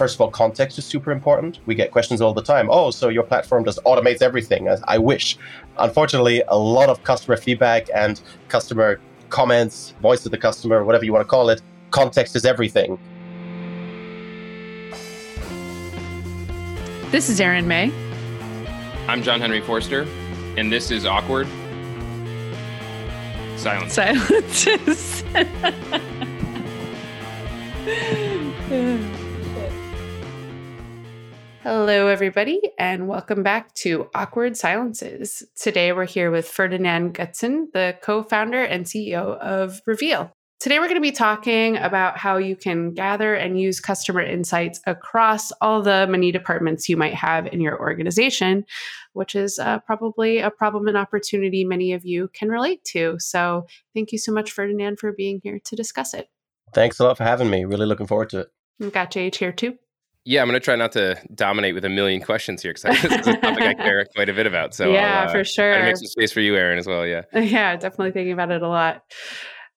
first of all, context is super important. We get questions all the time. Oh, so your platform just automates everything. I wish. Unfortunately, a lot of customer feedback and customer comments, voice of the customer, whatever you want to call it, context is everything. This is Erin May. I'm John Henry Forster, and this is Awkward Silence. Silences. Hello, everybody, and welcome back to Awkward Silences. Today, we're here with Ferdinand Goetzen, the co founder and CEO of Reveall. Today, we're going to be talking about how you can gather and use customer insights across all the many departments you might have in your organization, which is uh, probably a problem and opportunity many of you can relate to. So, thank you so much, Ferdinand, for being here to discuss it. Thanks a lot for having me. Really looking forward to it. We've got JH here too. Yeah, I'm going to try not to dominate with a million questions here because this is a topic I care quite a bit about. So yeah, uh, for sure. I make some space for you, Erin, as well. Yeah. Yeah, definitely thinking about it a lot.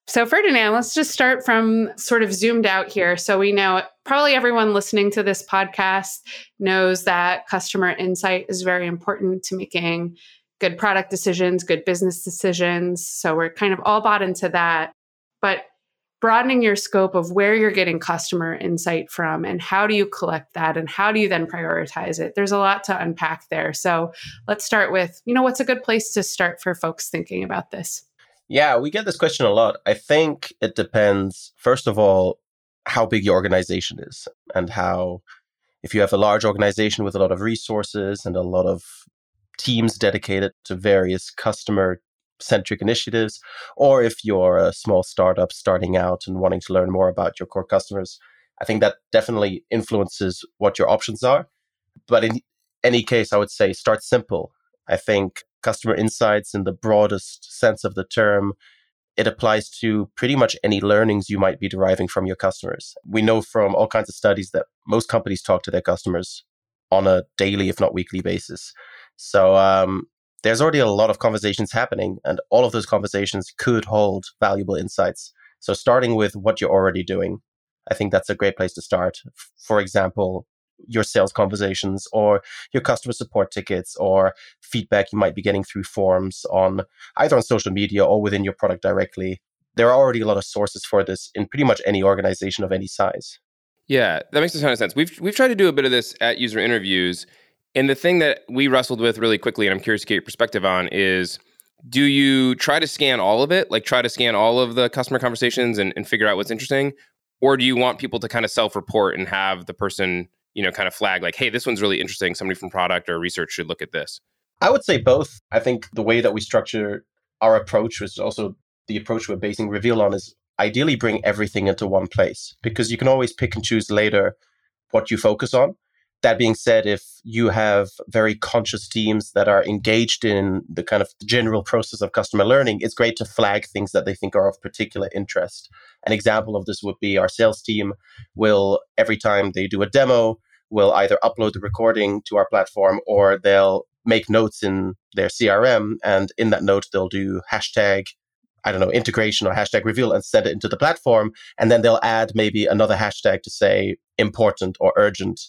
So, Ferdinand, let's just start from sort of zoomed out here. So, we know probably everyone listening to this podcast knows that customer insight is very important to making good product decisions, good business decisions. So, we're kind of all bought into that. But broadening your scope of where you're getting customer insight from and how do you collect that and how do you then prioritize it? There's a lot to unpack there. So let's start with you know what's a good place to start for folks thinking about this? Yeah, we get this question a lot. I think it depends, first of all, how big your organization is and how, if you have a large organization with a lot of resources and a lot of teams dedicated to various customer centric initiatives, or if you're a small startup starting out and wanting to learn more about your core customers, I think that definitely influences what your options are. But in any case, I would say start simple. I think customer insights in the broadest sense of the term, it applies to pretty much any learnings you might be deriving from your customers. We know from all kinds of studies that most companies talk to their customers on a daily, if not weekly basis. So um, there's already a lot of conversations happening, and all of those conversations could hold valuable insights. So starting with what you're already doing, I think that's a great place to start. For example, your sales conversations or your customer support tickets or feedback you might be getting through forms on either on social media or within your product directly. There are already a lot of sources for this in pretty much any organization of any size. Yeah, that makes a ton of sense. We've we've tried to do a bit of this at user interviews. And the thing that we wrestled with really quickly, and I'm curious to get your perspective on, is do you try to scan all of it? Like try to scan all of the customer conversations and, and figure out what's interesting? Or do you want people to kind of self report and have the person you know, kind of flag like, hey, this one's really interesting. Somebody from product or research should look at this? I would say both. I think the way that we structure our approach is also the approach we're basing Reveall on is ideally bring everything into one place because you can always pick and choose later what you focus on. That being said, if you have very conscious teams that are engaged in the kind of general process of customer learning, it's great to flag things that they think are of particular interest. An example of this would be our sales team will, every time they do a demo, will either upload the recording to our platform or they'll make notes in their CRM. And in that note, they'll do hashtag I don't know, integration or hashtag reveal and send it into the platform. And then they'll add maybe another hashtag to say important or urgent.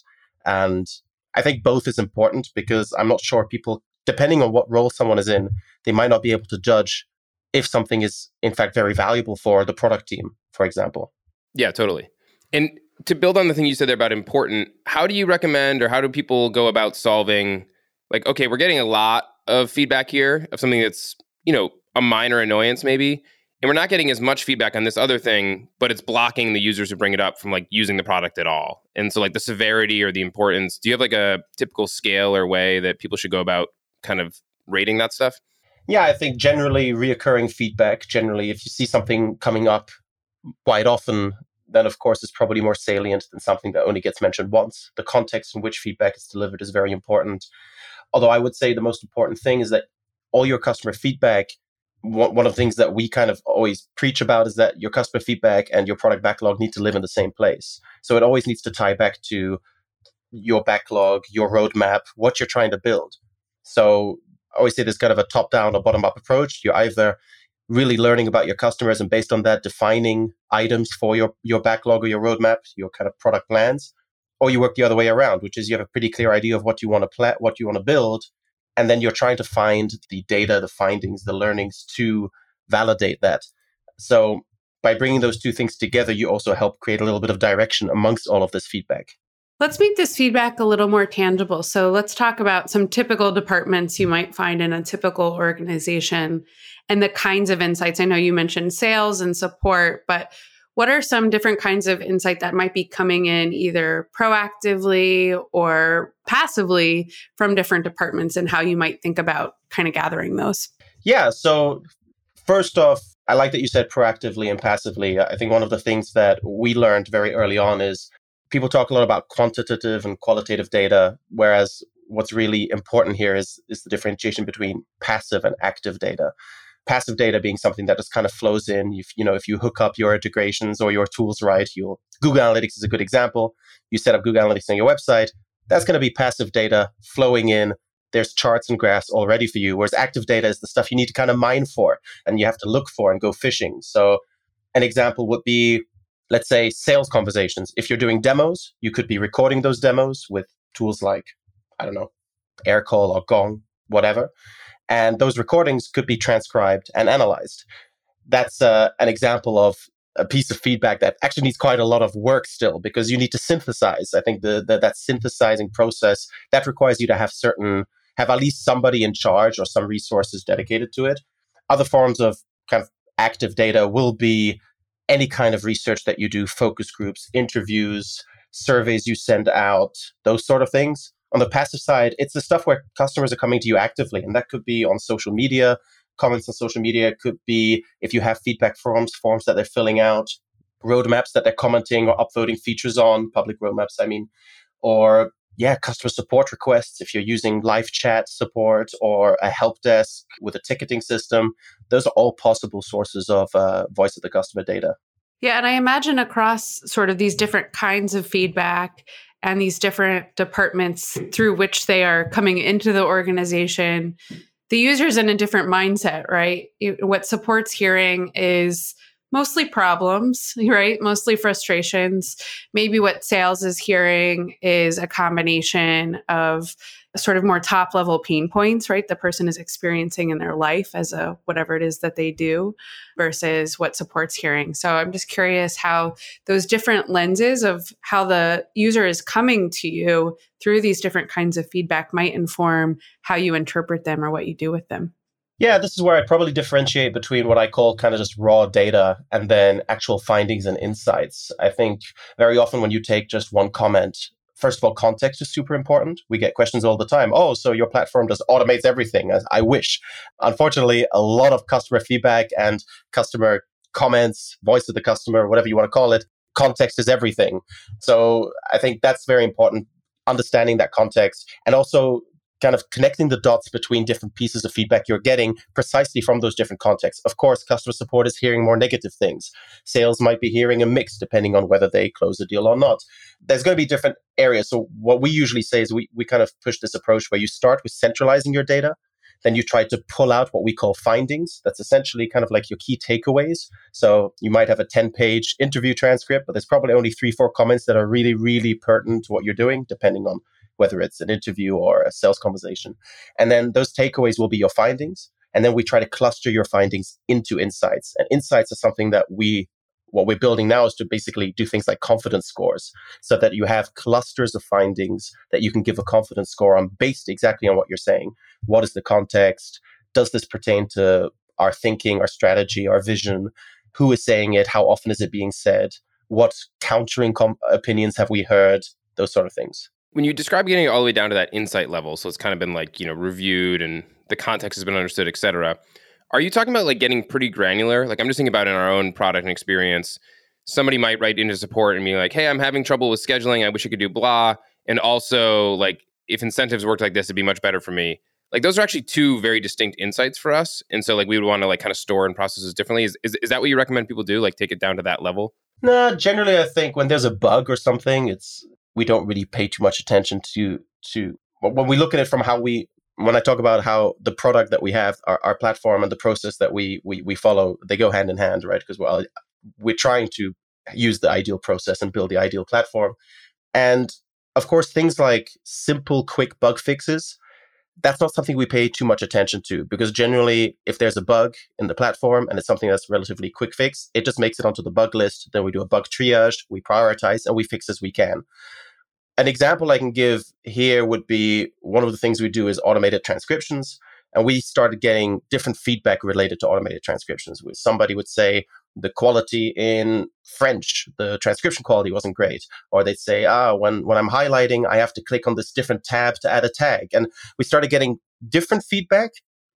And I think both is important because I'm not sure people, depending on what role someone is in, they might not be able to judge if something is in fact very valuable for the product team, for example. Yeah, totally. And to build on the thing you said there about important, how do you recommend or how do people go about solving like, okay, we're getting a lot of feedback here of something that's, you know, a minor annoyance maybe and we're not getting as much feedback on this other thing but it's blocking the users who bring it up from like using the product at all. And so like the severity or the importance do you have like a typical scale or way that people should go about kind of rating that stuff? Yeah i think generally reoccurring feedback generally if you see something coming up quite often then of course it's probably more salient than something that only gets mentioned once. The context in which feedback is delivered is very important. Although i would say the most important thing is that all your customer feedback one of the things that we kind of always preach about is that your customer feedback and your product backlog need to live in the same place. So it always needs to tie back to your backlog, your roadmap, what you're trying to build. So I always say there's kind of a top down or bottom up approach. You're either really learning about your customers and based on that defining items for your, your backlog or your roadmap, your kind of product plans, or you work the other way around, which is you have a pretty clear idea of what you want to pla- what you want to build, and then you're trying to find the data, the findings, the learnings to validate that. So by bringing those two things together, you also help create a little bit of direction amongst all of this feedback. Let's make this feedback a little more tangible. So let's talk about some typical departments you might find in a typical organization and the kinds of insights. I know you mentioned sales and support, but what are some different kinds of insight that might be coming in either proactively or passively from different departments and how you might think about kind of gathering those? Yeah. So, first off, I like that you said proactively and passively. I think one of the things that we learned very early on is people talk a lot about quantitative and qualitative data, whereas what's really important here is, is the differentiation between passive and active data. Passive data being something that just kind of flows in. If, you know, if you hook up your integrations or your tools right, you'll Google Analytics is a good example. You set up Google Analytics on your website, that's going to be passive data flowing in. There's charts and graphs already for you. Whereas active data is the stuff you need to kind of mine for and you have to look for and go fishing. So an example would be let's say sales conversations. If you're doing demos, you could be recording those demos with tools like, I don't know, Aircall or Gong, whatever. And those recordings could be transcribed and analyzed. That's uh, an example of a piece of feedback that actually needs quite a lot of work still because you need to synthesize. I think the, the that synthesizing process that requires you to have certain have at least somebody in charge or some resources dedicated to it. Other forms of kind of active data will be any kind of research that you do, focus groups, interviews, surveys you send out, those sort of things. On the passive side, it's the stuff where customers are coming to you actively, and that could be on social media. Comments on social media it could be if you have feedback forms, forms that they're filling out, roadmaps that they're commenting or upvoting features on, public roadmaps, I mean, or yeah, customer support requests. If you're using live chat support or a help desk with a ticketing system, those are all possible sources of uh, voice of the customer data. Yeah, and I imagine across sort of these different kinds of feedback and these different departments through which they are coming into the organization, the user's in a different mindset, right? What supports hearing is mostly problems, right? Mostly frustrations. Maybe what sales is hearing is a combination of sort of more top level pain points, right? The person is experiencing in their life as a whatever it is that they do versus what supports hearing. So I'm just curious how those different lenses of how the user is coming to you through these different kinds of feedback might inform how you interpret them or what you do with them. Yeah, this is where I'd probably differentiate between what I call kind of just raw data and then actual findings and insights. I think very often when you take just one comment, first of all, context is super important. We get questions all the time. Oh, so your platform just automates everything. I wish. Unfortunately, a lot of customer feedback and customer comments, voice of the customer, whatever you want to call it, context is everything. So I think that's very important understanding that context and also kind of connecting the dots between different pieces of feedback you're getting precisely from those different contexts. Of course, customer support is hearing more negative things. Sales might be hearing a mix depending on whether they close the deal or not. There's going to be different areas. So what we usually say is we, we kind of push this approach where you start with centralizing your data. Then you try to pull out what we call findings. That's essentially kind of like your key takeaways. So you might have a 10 page interview transcript, but there's probably only three, four comments that are really, really pertinent to what you're doing, depending on whether it's an interview or a sales conversation. And then those takeaways will be your findings. And then we try to cluster your findings into insights. And insights are something that we what we're building now is to basically do things like confidence scores so that you have clusters of findings that you can give a confidence score on based exactly on what you're saying. What is the context? Does this pertain to our thinking, our strategy, our vision? Who is saying it? How often is it being said? What countering com- opinions have we heard? Those sort of things when you describe getting all the way down to that insight level, so it's kind of been like, you know, reviewed and the context has been understood, et cetera. Are you talking about like getting pretty granular? Like I'm just thinking about in our own product and experience, somebody might write into support and be like, hey, I'm having trouble with scheduling. I wish I could do blah. And also like if incentives worked like this, it'd be much better for me. Like those are actually two very distinct insights for us. And so like we would want to like kind of store and process this differently. Is, is, is that what you recommend people do? Like take it down to that level? No, generally I think when there's a bug or something, it's we don't really pay too much attention to to when we look at it from how we when I talk about how the product that we have, our, our platform and the process that we, we we follow, they go hand in hand, right? Because well, we're trying to use the ideal process and build the ideal platform. And of course, things like simple, quick bug fixes, that's not something we pay too much attention to because generally, if there's a bug in the platform and it's something that's relatively quick fix, it just makes it onto the bug list. Then we do a bug triage, we prioritize, and we fix as we can. An example I can give here would be one of the things we do is automated transcriptions. And we started getting different feedback related to automated transcriptions. Somebody would say, the quality in French, the transcription quality wasn't great. Or they'd say, ah, when, when I'm highlighting, I have to click on this different tab to add a tag. And we started getting different feedback,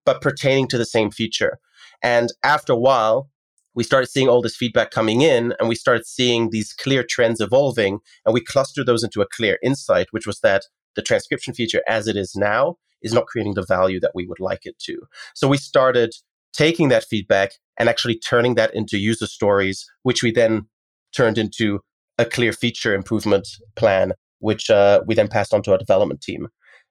but pertaining to the same feature. And after a while, we started seeing all this feedback coming in and we started seeing these clear trends evolving. And we clustered those into a clear insight, which was that the transcription feature as it is now is not creating the value that we would like it to. So we started taking that feedback and actually turning that into user stories, which we then turned into a clear feature improvement plan, which uh, we then passed on to our development team.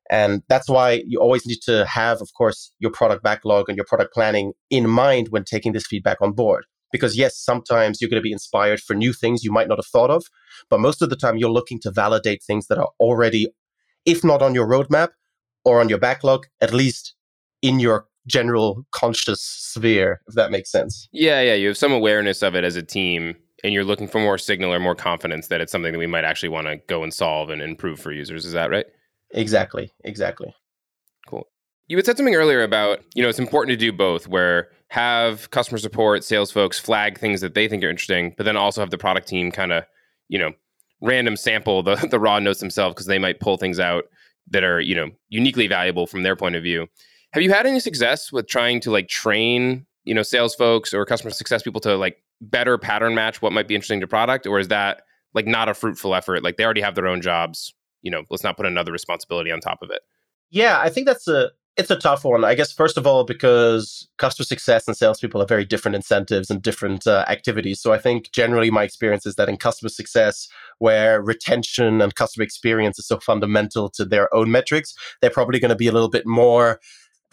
And that's why you always need to have, of course, your product backlog and your product planning in mind when taking this feedback on board. Because yes, sometimes you're going to be inspired for new things you might not have thought of, but most of the time you're looking to validate things that are already, if not on your roadmap or on your backlog, at least in your general conscious sphere, if that makes sense. Yeah, yeah. You have some awareness of it as a team, and you're looking for more signal or more confidence that it's something that we might actually want to go and solve and improve for users. Is that right? Exactly. Exactly. Cool. You had said something earlier about, you know, it's important to do both where have customer support, sales folks flag things that they think are interesting, but then also have the product team kind of, you know, random sample the, the raw notes themselves because they might pull things out that are, you know, uniquely valuable from their point of view. Have you had any success with trying to like train, you know, sales folks or customer success people to like better pattern match what might be interesting to product, or is that like not a fruitful effort? Like they already have their own jobs. You know, let's not put another responsibility on top of it. Yeah, I think that's a it's a tough one. I guess first of all because customer success and salespeople have very different incentives and different uh, activities. So I think generally my experience is that in customer success, where retention and customer experience is so fundamental to their own metrics, they're probably going to be a little bit more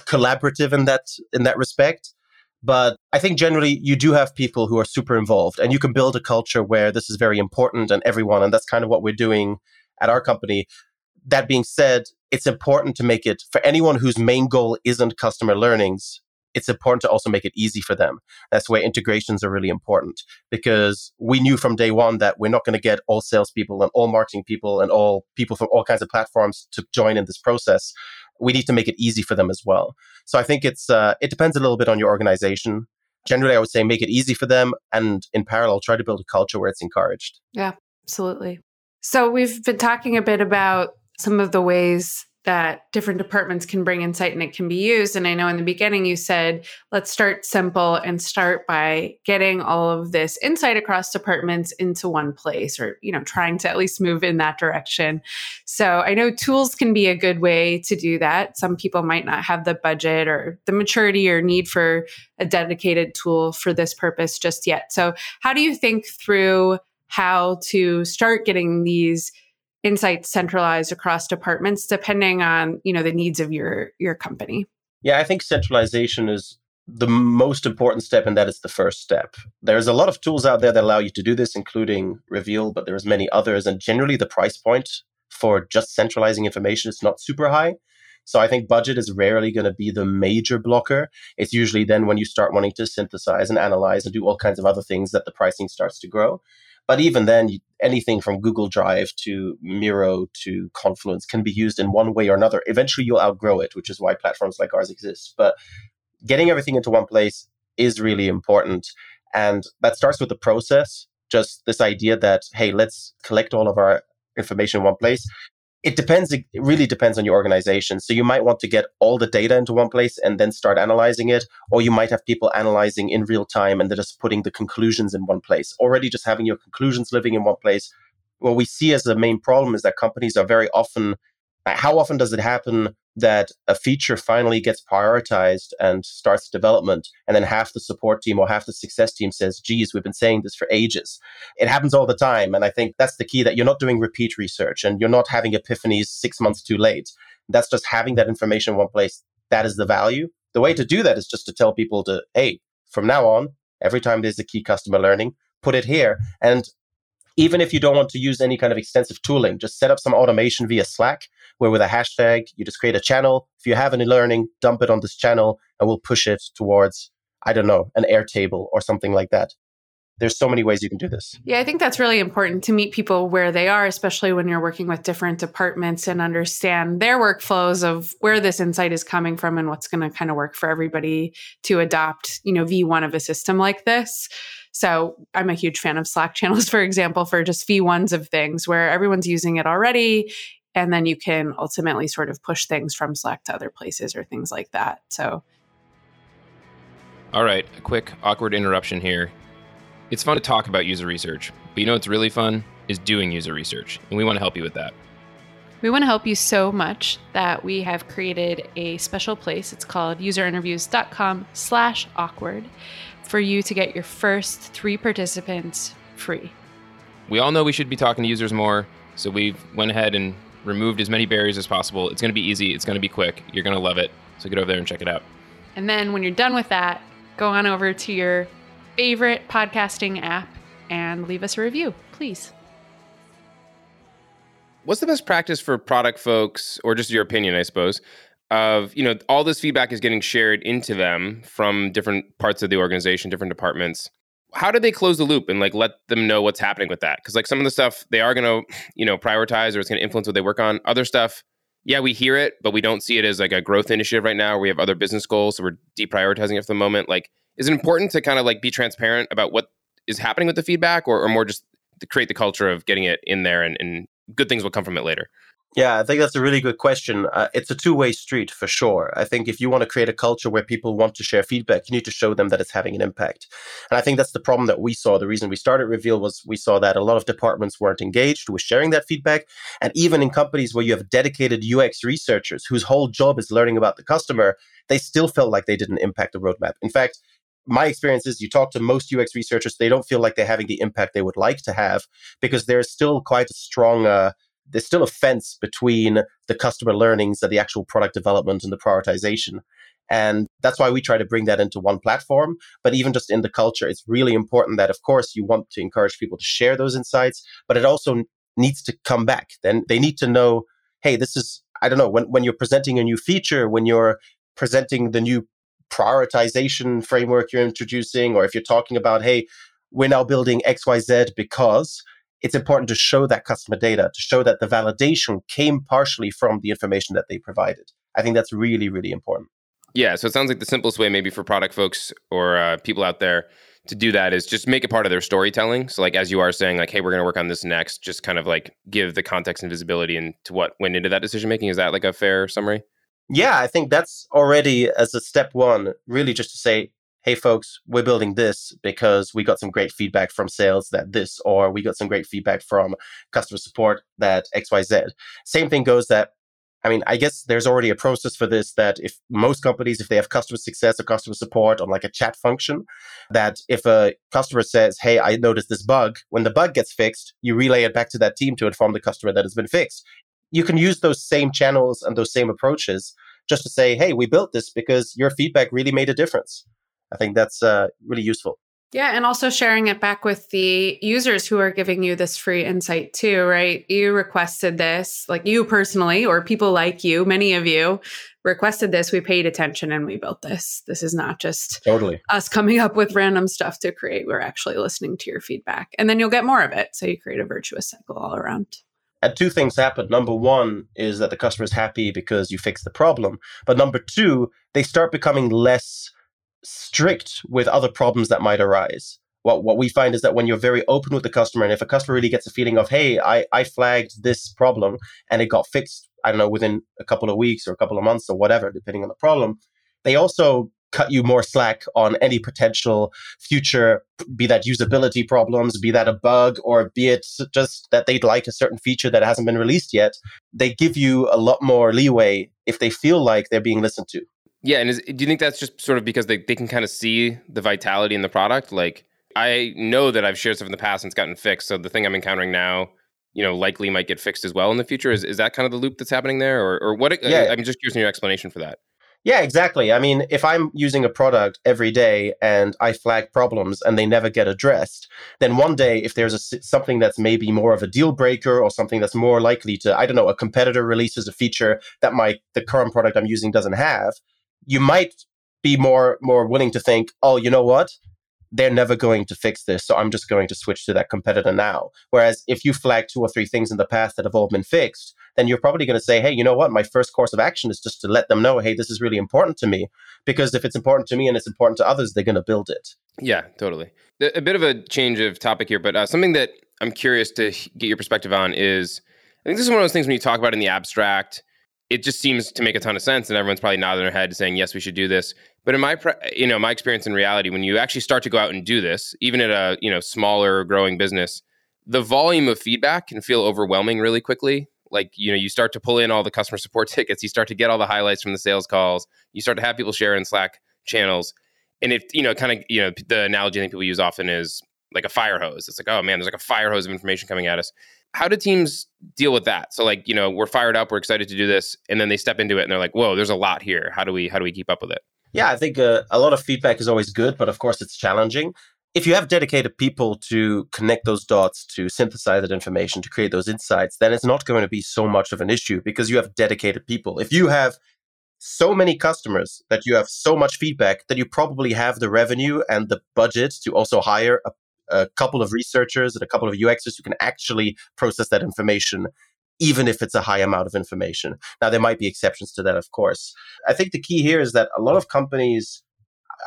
collaborative in that in that respect. But I think generally you do have people who are super involved and you can build a culture where this is very important and everyone, and that's kind of what we're doing at our company. That being said, it's important to make it for anyone whose main goal isn't customer learnings. It's important to also make it easy for them. That's where integrations are really important because we knew from day one that we're not going to get all salespeople and all marketing people and all people from all kinds of platforms to join in this process we need to make it easy for them as well. So I think it's uh, it depends a little bit on your organization. Generally, I would say make it easy for them, and in parallel, try to build a culture where it's encouraged. Yeah, absolutely. So we've been talking a bit about some of the ways that different departments can bring insight and it can be used. And I know in the beginning you said, let's start simple and start by getting all of this insight across departments into one place or, you know, trying to at least move in that direction. So I know tools can be a good way to do that. Some people might not have the budget or the maturity or need for a dedicated tool for this purpose just yet. So how do you think through how to start getting these insights centralized across departments depending on you know the needs of your your company yeah i think centralization is the most important step and that is the first step there's a lot of tools out there that allow you to do this including Reveall but there's many others and generally the price point for just centralizing information is not super high so I think budget is rarely going to be the major blocker. It's usually then when you start wanting to synthesize and analyze and do all kinds of other things that the pricing starts to grow. But even then, anything from Google Drive to Miro to Confluence can be used in one way or another. Eventually, you'll outgrow it, which is why platforms like ours exist. But getting everything into one place is really important. And that starts with the process, just this idea that, hey, let's collect all of our information in one place it depends it really depends on your organization. So you might want to get all the data into one place and then start analyzing it or you might have people analyzing in real time and they're just putting the conclusions in one place. Already just having your conclusions living in one place. What we see as the main problem is that companies are very often Uh, how often does it happen that a feature finally gets prioritized and starts development and then half the support team or half the success team says geez we've been saying this for ages. It happens all the time and i think that's the key that you're not doing repeat research and you're not having epiphanies six months too late. That's just having that information in one place. That is the value. The way to do that is just to tell people to hey from now on every time there's a key customer learning put it here. And Even if you don't want to use any kind of extensive tooling, just set up some automation via Slack, where with a hashtag, you just create a channel. If you have any learning, dump it on this channel and we'll push it towards, I don't know, an Airtable or something like that there's so many ways you can do this. Yeah, I think that's really important to meet people where they are, especially when you're working with different departments and understand their workflows of where this insight is coming from and what's going to kind of work for everybody to adopt, you know, V1 of a system like this. So I'm a huge fan of Slack channels, for example, for just V1s of things where everyone's using it already. And then you can ultimately sort of push things from Slack to other places or things like that. So, all right, a quick awkward interruption here. It's fun to talk about user research, but you know what's really fun is doing user research, and we want to help you with that. We want to help you so much that we have created a special place. It's called userinterviews.com slash awkward for you to get your first three participants free. We all know we should be talking to users more, so we went ahead and removed as many barriers as possible. It's going to be easy. It's going to be quick. You're going to love it. So get over there and check it out. And then when you're done with that, go on over to your favorite podcasting app and leave us a review, please. What's the best practice for product folks, or just your opinion, I suppose, of you know all this feedback is getting shared into them from different parts of the organization, different departments. How do they close the loop and like let them know what's happening with that? Because like some of the stuff they are going to you know prioritize or it's going to influence what they work on. Other stuff, yeah, we hear it, but we don't see it as like a growth initiative right now. We have other business goals, so we're deprioritizing it for the moment. Like is it important to kind of like be transparent about what is happening with the feedback or, or more just to create the culture of getting it in there and, and good things will come from it later yeah, I think that's a really good question. Uh, it's a two way street for sure. I think if you want to create a culture where people want to share feedback, you need to show them that it's having an impact. And I think that's the problem that we saw. The reason we started Reveall was we saw that a lot of departments weren't engaged with sharing that feedback. And even in companies where you have dedicated UX researchers whose whole job is learning about the customer, they still felt like they didn't impact the roadmap. In fact, my experience is you talk to most UX researchers, they don't feel like they're having the impact they would like to have because there's still quite a strong, uh, there's still a fence between the customer learnings and the actual product development and the prioritization. And that's why we try to bring that into one platform. But even just in the culture, it's really important that, of course, you want to encourage people to share those insights, but it also needs to come back. Then they need to know, hey, this is, I don't know, when, when you're presenting a new feature, when you're presenting the new prioritization framework you're introducing, or if you're talking about, hey, we're now building XYZ because it's important to show that customer data, to show that the validation came partially from the information that they provided. I think that's really, really important. Yeah. So it sounds like the simplest way, maybe for product folks or uh, people out there to do that is just make it part of their storytelling. So, like, as you are saying, like, hey, we're going to work on this next, just kind of like give the context and visibility into what went into that decision making. Is that like a fair summary? yeah, I think that's already as a step one, really just to say, hey, folks, we're building this because we got some great feedback from sales that this, or we got some great feedback from customer support that XYZ. Same thing goes that, I mean, I guess there's already a process for this that if most companies, if they have customer success or customer support on like a chat function, that if a customer says, hey, I noticed this bug, when the bug gets fixed, you relay it back to that team to inform the customer that it's been fixed you can use those same channels and those same approaches just to say, hey, we built this because your feedback really made a difference. I think that's uh, really useful. Yeah, and also sharing it back with the users who are giving you this free insight too, right? You requested this, like you personally, or people like you, many of you requested this. We paid attention and we built this. This is not just totally us coming up with random stuff to create. We're actually listening to your feedback, and then you'll get more of it. So you create a virtuous cycle all around. And two things happen. Number one is that the customer is happy because you fix the problem. But number two, they start becoming less strict with other problems that might arise. What, what we find is that when you're very open with the customer, and if a customer really gets a feeling of, hey, I, I flagged this problem and it got fixed, I don't know, within a couple of weeks or a couple of months or whatever, depending on the problem, they also cut you more slack on any potential future, be that usability problems, be that a bug, or be it just that they'd like a certain feature that hasn't been released yet. They give you a lot more leeway if they feel like they're being listened to. Yeah. And is, do you think that's just sort of because they, they can kind of see the vitality in the product? Like, I know that I've shared stuff in the past and it's gotten fixed. So the thing I'm encountering now, you know, likely might get fixed as well in the future. Is, is that kind of the loop that's happening there? Or, or what? Uh, yeah. I'm just curious in your explanation for that. Yeah, exactly. I mean, if I'm using a product every day and I flag problems and they never get addressed, then one day, if there's a, something that's maybe more of a deal breaker or something that's more likely to, I don't know, a competitor releases a feature that my the current product I'm using doesn't have, you might be more more willing to think, oh, you know what? they're never going to fix this. So I'm just going to switch to that competitor now. Whereas if you flag two or three things in the past that have all been fixed, then you're probably going to say, hey, you know what? My first course of action is just to let them know, hey, this is really important to me. Because if it's important to me and it's important to others, they're going to build it. Yeah, totally. A bit of a change of topic here, but uh, something that I'm curious to get your perspective on is I think this is one of those things when you talk about in the abstract, it just seems to make a ton of sense and everyone's probably nodding their head saying yes we should do this. But in my you know my experience in reality when you actually start to go out and do this even at a you know smaller growing business the volume of feedback can feel overwhelming really quickly. Like you know you start to pull in all the customer support tickets you start to get all the highlights from the sales calls you start to have people share in slack channels. And if you know kind of you know the analogy think people use often is like a fire hose. It's like oh man there's like a fire hose of information coming at us how do teams deal with that? So like you know we're fired up we're excited to do this and then they step into it and they're like whoa there's a lot here. How do we how do we keep up with it? Yeah i think uh, a lot of feedback is always good but of course it's challenging. If you have dedicated people to connect those dots to synthesize that information to create those insights then it's not going to be so much of an issue because you have dedicated people. If you have so many customers that you have so much feedback that you probably have the revenue and the budget to also hire a a couple of researchers and a couple of UXers who can actually process that information, even if it's a high amount of information. Now, there might be exceptions to that, of course. I think the key here is that a lot of companies,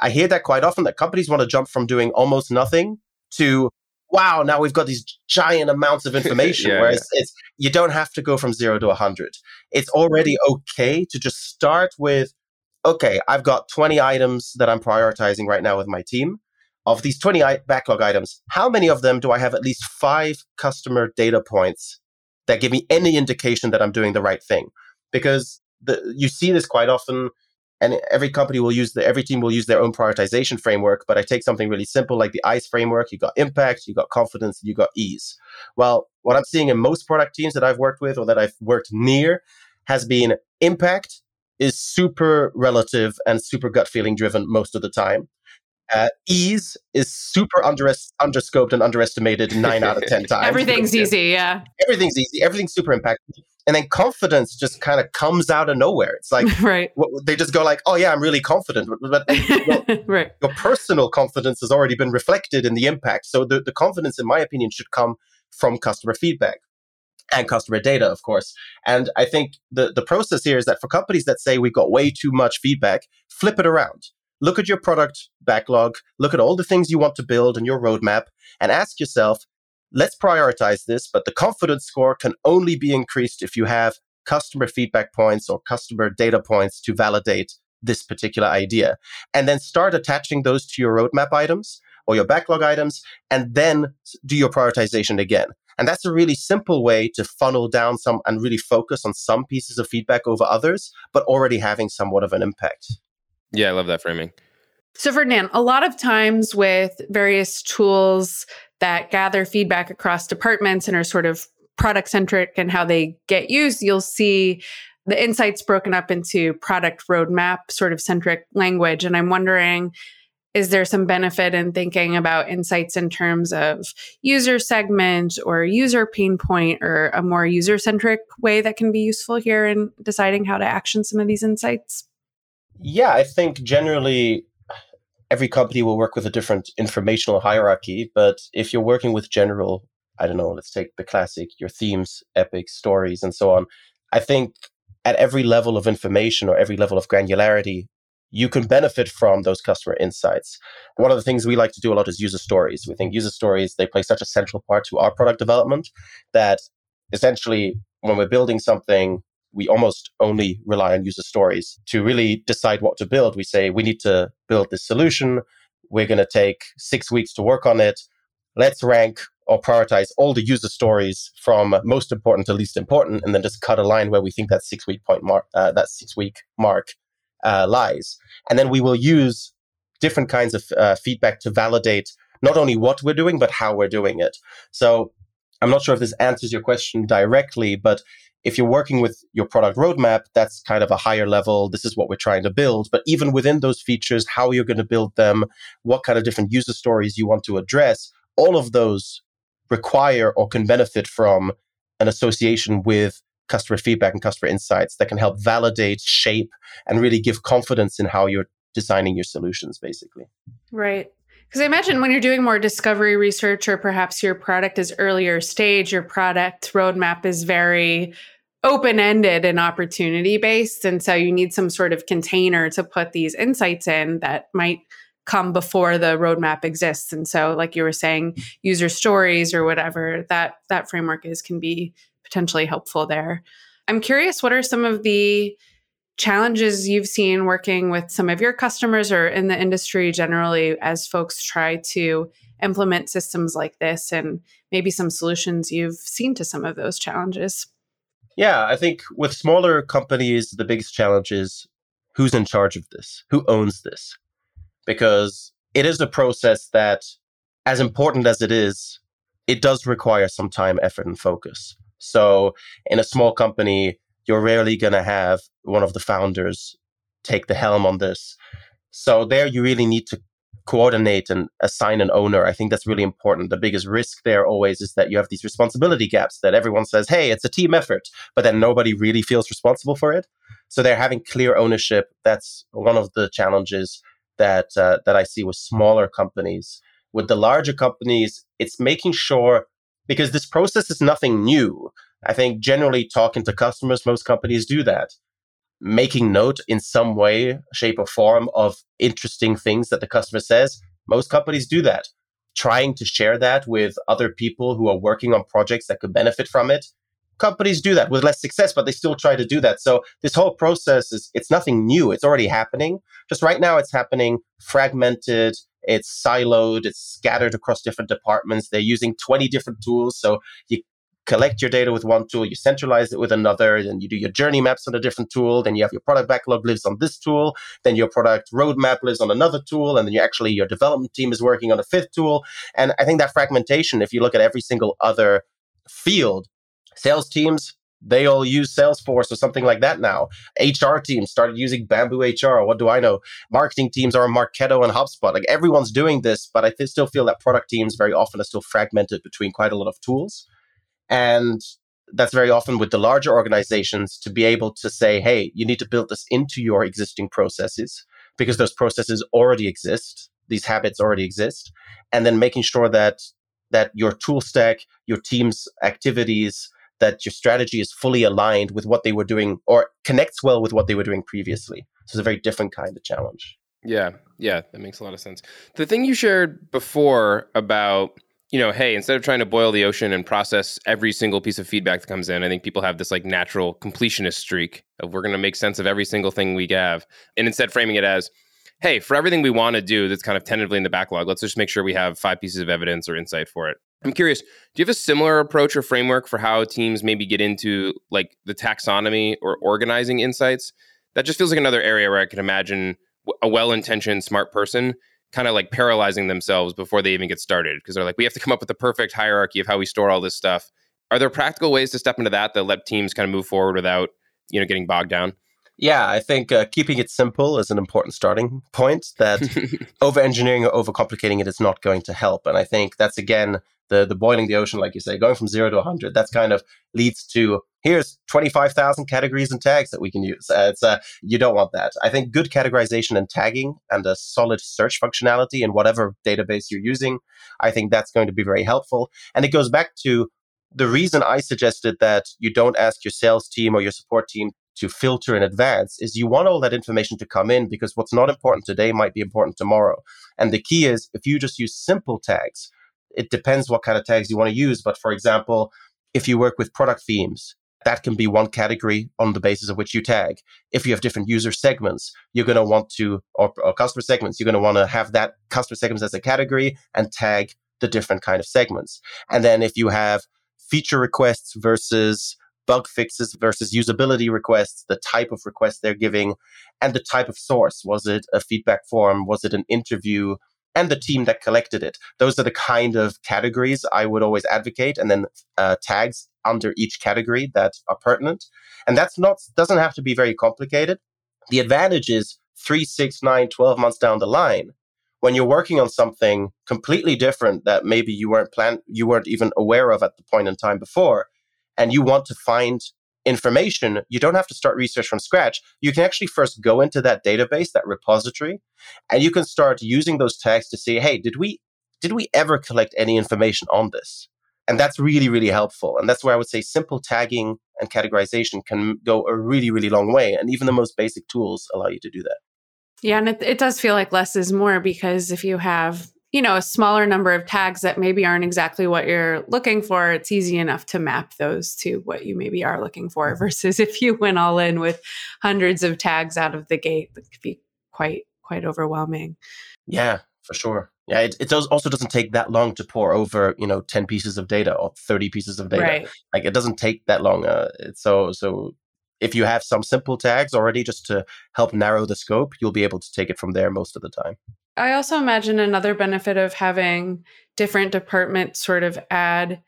I hear that quite often, that companies want to jump from doing almost nothing to wow, now we've got these giant amounts of information. yeah, whereas yeah. it's you don't have to go from zero to a hundred. It's already okay to just start with, okay, I've got 20 items that I'm prioritizing right now with my team of these 20 backlog items, how many of them do I have at least five customer data points that give me any indication that I'm doing the right thing? Because the, you see this quite often, and every company will use the, every team will use their own prioritization framework. But I take something really simple like the ICE framework. You've got impact, you've got confidence, you've got ease. Well, what I'm seeing in most product teams that I've worked with or that I've worked near has been impact is super relative and super gut feeling driven most of the time. Uh, ease is super under underscoped and underestimated nine out of ten times. Everything's easy, yeah. Everything's easy. Everything's super impactful, and then confidence just kind of comes out of nowhere. It's like right. they just go like, "Oh yeah, I'm really confident," but, well, right. your personal confidence has already been reflected in the impact. So the, the confidence, in my opinion, should come from customer feedback and customer data, of course. And I think the, the process here is that for companies that say we've got way too much feedback, flip it around look at your product backlog, look at all the things you want to build in your roadmap, and ask yourself, let's prioritize this, but the confidence score can only be increased if you have customer feedback points or customer data points to validate this particular idea. And then start attaching those to your roadmap items or your backlog items, and then do your prioritization again. And that's a really simple way to funnel down some and really focus on some pieces of feedback over others, but already having somewhat of an impact. Yeah, I love that framing. So, Ferdinand, a lot of times with various tools that gather feedback across departments and are sort of product centric and how they get used, you'll see the insights broken up into product roadmap sort of centric language. And I'm wondering, is there some benefit in thinking about insights in terms of user segment or user pain point or a more user centric way that can be useful here in deciding how to action some of these insights? Yeah, I think generally every company will work with a different informational hierarchy. But if you're working with general, I don't know, let's take the classic, your themes, epics, stories, and so on. I think at every level of information or every level of granularity, you can benefit from those customer insights. One of the things we like to do a lot is user stories. We think user stories, they play such a central part to our product development that essentially when we're building something, we almost only rely on user stories to really decide what to build. We say we need to build this solution. We're going to take six weeks to work on it. Let's rank or prioritize all the user stories from most important to least important, and then just cut a line where we think that six week point mark, uh, that six week mark uh, lies. And then we will use different kinds of uh, feedback to validate not only what we're doing, but how we're doing it. So I'm not sure if this answers your question directly, but if you're working with your product roadmap, that's kind of a higher level. This is what we're trying to build. But even within those features, how you're going to build them, what kind of different user stories you want to address, all of those require or can benefit from an association with customer feedback and customer insights that can help validate, shape, and really give confidence in how you're designing your solutions, basically. Right. Because I imagine when you're doing more discovery research, or perhaps your product is earlier stage, your product roadmap is very open ended and opportunity based. And so you need some sort of container to put these insights in that might come before the roadmap exists. And so, like you were saying, user stories or whatever that that framework is can be potentially helpful there. I'm curious, what are some of the challenges you've seen working with some of your customers or in the industry generally as folks try to implement systems like this and maybe some solutions you've seen to some of those challenges? Yeah, I think with smaller companies, the biggest challenge is who's in charge of this? Who owns this? Because it is a process that, as important as it is, it does require some time, effort, and focus. So, in a small company, you're rarely going to have one of the founders take the helm on this. So there you really need to coordinate and assign an owner. I think that's really important. The biggest risk there always is that you have these responsibility gaps that everyone says, hey, it's a team effort, but then nobody really feels responsible for it. So they're having clear ownership. That's one of the challenges that uh, that I see with smaller companies. With the larger companies, it's making sure because this process is nothing new. I think generally talking to customers, most companies do that. Making note in some way, shape, or form of interesting things that the customer says, most companies do that. Trying to share that with other people who are working on projects that could benefit from it. Companies do that with less success, but they still try to do that. So this whole process is it's nothing new. It's already happening. Just right now it's happening fragmented, it's siloed, it's scattered across different departments. They're using 20 different tools. So you collect your data with one tool, you centralize it with another, then you do your journey maps on a different tool, then you have your product backlog lives on this tool, then your product roadmap lives on another tool, and then you actually your development team is working on a fifth tool. And I think that fragmentation, if you look at every single other field, sales teams, they all use Salesforce or something like that now. HR teams started using Bamboo HR. What do I know? Marketing teams are on Marketo and HubSpot. Like everyone's doing this, but I still feel that product teams very often are still fragmented between quite a lot of tools. And that's very often with the larger organizations to be able to say, hey, you need to build this into your existing processes because those processes already exist. These habits already exist. And then making sure that that your tool stack, your team's activities, that your strategy is fully aligned with what they were doing or connects well with what they were doing previously. So it's a very different kind of challenge. Yeah, yeah, that makes a lot of sense. The thing you shared before about you know, hey, instead of trying to boil the ocean and process every single piece of feedback that comes in, I think people have this like natural completionist streak of we're going to make sense of every single thing we have. And instead framing it as, hey, for everything we want to do that's kind of tentatively in the backlog, let's just make sure we have five pieces of evidence or insight for it. I'm curious, do you have a similar approach or framework for how teams maybe get into like the taxonomy or organizing insights? That just feels like another area where I can imagine a well intentioned, smart person kind of like paralyzing themselves before they even get started because they're like, we have to come up with the perfect hierarchy of how we store all this stuff. Are there practical ways to step into that that let teams kind of move forward without, you know, getting bogged down? Yeah, I think uh, keeping it simple is an important starting point. That over engineering or over complicating it is not going to help. And I think that's again the the boiling the ocean, like you say, going from zero to 100. That's kind of leads to here's 25,000 categories and tags that we can use. Uh, it's uh, you don't want that. I think good categorization and tagging and a solid search functionality in whatever database you're using, I think that's going to be very helpful. And it goes back to the reason I suggested that you don't ask your sales team or your support team to filter in advance is you want all that information to come in because what's not important today might be important tomorrow. And the key is if you just use simple tags, it depends what kind of tags you want to use. But for example, if you work with product themes, that can be one category on the basis of which you tag. If you have different user segments, you're going to want to, or, or customer segments, you're going to want to have that customer segments as a category and tag the different kind of segments. And then if you have feature requests versus bug fixes versus usability requests, the type of request they're giving, and the type of source. Was it a feedback form? Was it an interview? And the team that collected it. Those are the kind of categories I would always advocate, and then uh, tags under each category that are pertinent. And that's not doesn't have to be very complicated. The advantage is three, six, nine, 12 months down the line, when you're working on something completely different that maybe you weren't plan you weren't even aware of at the point in time before, and you want to find information, you don't have to start research from scratch. You can actually first go into that database, that repository, and you can start using those tags to say, hey, did we did we ever collect any information on this? And that's really, really helpful. And that's where I would say simple tagging and categorization can go a really, really long way. And even the most basic tools allow you to do that. Yeah, and it, it does feel like less is more because if you have you know a smaller number of tags that maybe aren't exactly what you're looking for it's easy enough to map those to what you maybe are looking for versus if you went all in with hundreds of tags out of the gate that could be quite quite overwhelming yeah for sure yeah it, it does also doesn't take that long to pore over you know 10 pieces of data or 30 pieces of data right. like it doesn't take that long uh, so so if you have some simple tags already just to help narrow the scope, you'll be able to take it from there most of the time. I also imagine another benefit of having different departments sort of add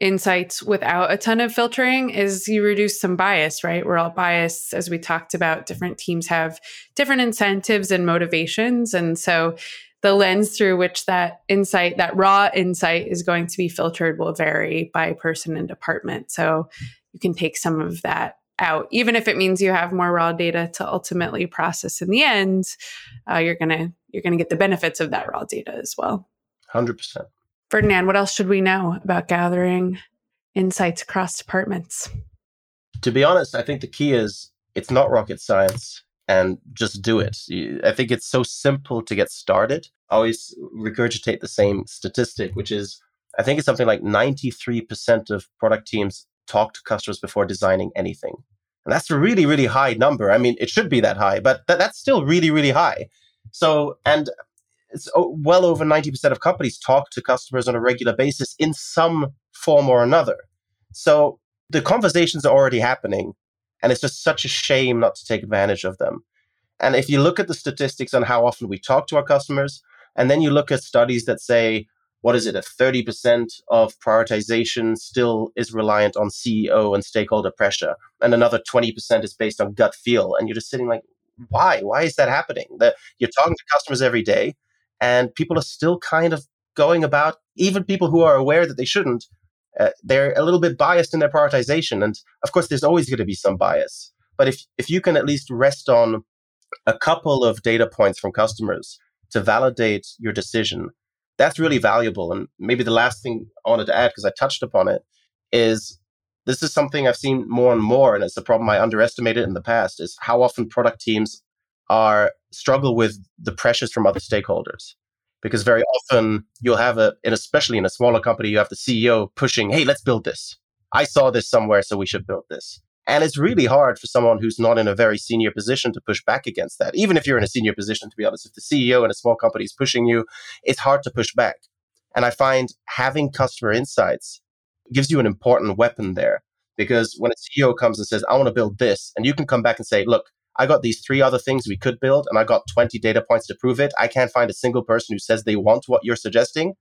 insights without a ton of filtering is you reduce some bias, right? We're all biased, as we talked about. Different teams have different incentives and motivations. And so the lens through which that insight, that raw insight is going to be filtered will vary by person and department. So you can take some of that out even if it means you have more raw data to ultimately process in the end uh, you're gonna you're gonna get the benefits of that raw data as well 100% ferdinand what else should we know about gathering insights across departments to be honest i think the key is it's not rocket science and just do it i think it's so simple to get started I always regurgitate the same statistic which is i think it's something like 93% of product teams talk to customers before designing anything. And that's a really, really high number. I mean, it should be that high, but th- that's still really, really high. So, and it's oh, well over 90% of companies talk to customers on a regular basis in some form or another. So the conversations are already happening, and it's just such a shame not to take advantage of them. And if you look at the statistics on how often we talk to our customers, and then you look at studies that say what is it, a 30% of prioritization still is reliant on CEO and stakeholder pressure, and another 20% is based on gut feel. And you're just sitting like, why? Why is that happening? That you're talking to customers every day, and people are still kind of going about, even people who are aware that they shouldn't, uh, they're a little bit biased in their prioritization. And of course, there's always going to be some bias. But if, if you can at least rest on a couple of data points from customers to validate your decision, that's really valuable. And maybe the last thing I wanted to add, because I touched upon it, is this is something I've seen more and more, and it's a problem I underestimated in the past, is how often product teams are struggle with the pressures from other stakeholders. Because very often you'll have a, and especially in a smaller company, you have the CEO pushing, hey, let's build this. I saw this somewhere, so we should build this. And it's really hard for someone who's not in a very senior position to push back against that. Even if you're in a senior position, to be honest, if the CEO in a small company is pushing you, it's hard to push back. And I find having customer insights gives you an important weapon there because when a CEO comes and says, I want to build this, and you can come back and say, look, I got these three other things we could build, and I got 20 data points to prove it. I can't find a single person who says they want what you're suggesting.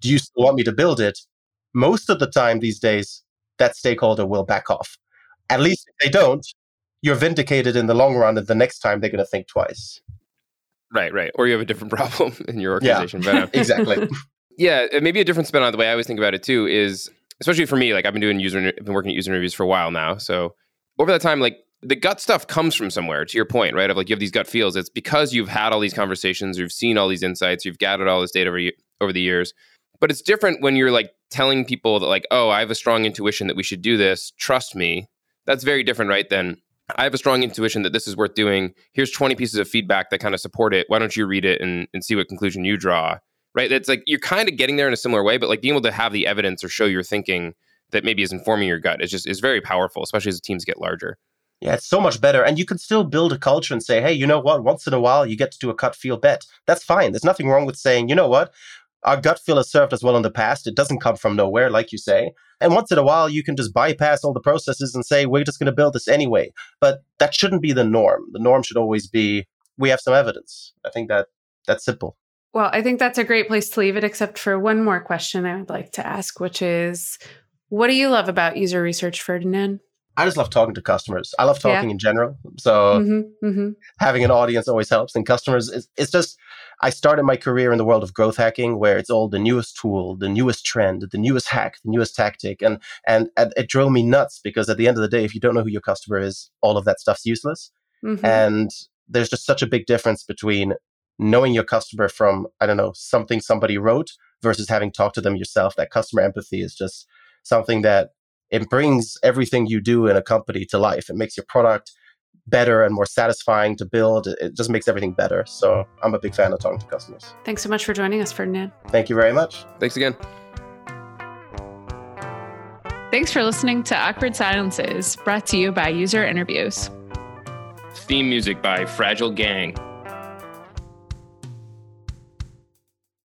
Do you still want me to build it? Most of the time these days, that stakeholder will back off at least if they don't, you're vindicated in the long run, and the next time they're going to think twice. Right, right. Or you have a different problem in your organization. Yeah, uh, exactly. yeah, maybe a different spin on the way I always think about it too is, especially for me, like I've been doing user, I've been working at user interviews for a while now. So over that time, like the gut stuff comes from somewhere. To your point, right? Of like you have these gut feels. It's because you've had all these conversations, you've seen all these insights, you've gathered all this data over, over the years. But it's different when you're like telling people that like, oh, I have a strong intuition that we should do this. Trust me that's very different, right? Than I have a strong intuition that this is worth doing. Here's 20 pieces of feedback that kind of support it. Why don't you read it and, and see what conclusion you draw? Right? It's like you're kind of getting there in a similar way, but like being able to have the evidence or show your thinking that maybe is informing your gut is just is very powerful, especially as teams get larger. Yeah, it's so much better. And you can still build a culture and say, hey, you know what? Once in a while, you get to do a cut feel bet. That's fine. There's nothing wrong with saying, you know what? Our gut feel has served us well in the past. It doesn't come from nowhere, like you say. And once in a while, you can just bypass all the processes and say, we're just going to build this anyway. But that shouldn't be the norm. The norm should always be, we have some evidence. I think that that's simple. Well, I think that's a great place to leave it, except for one more question I would like to ask, which is what do you love about user research, Ferdinand? I just love talking to customers. I love talking yeah. in general. So mm-hmm, mm-hmm. having an audience always helps. And customers, it's, it's, just, I started my career in the world of growth hacking, where it's all the newest tool, the newest trend, the newest hack, the newest tactic, and and, and it drove me nuts because at the end of the day, if you don't know who your customer is, all of that stuff's useless. Mm-hmm. And there's just such a big difference between knowing your customer from I don't know something somebody wrote versus having talked to them yourself. That customer empathy is just something that it brings everything you do in a company to life. It makes your product better and more satisfying to build. It just makes everything better. So I'm a big fan of talking to customers. Thanks so much for joining us, Ferdinand. Thank you very much. Thanks again. Thanks for listening to Awkward Silences, brought to you by User Interviews. Theme music by Fragile Gang.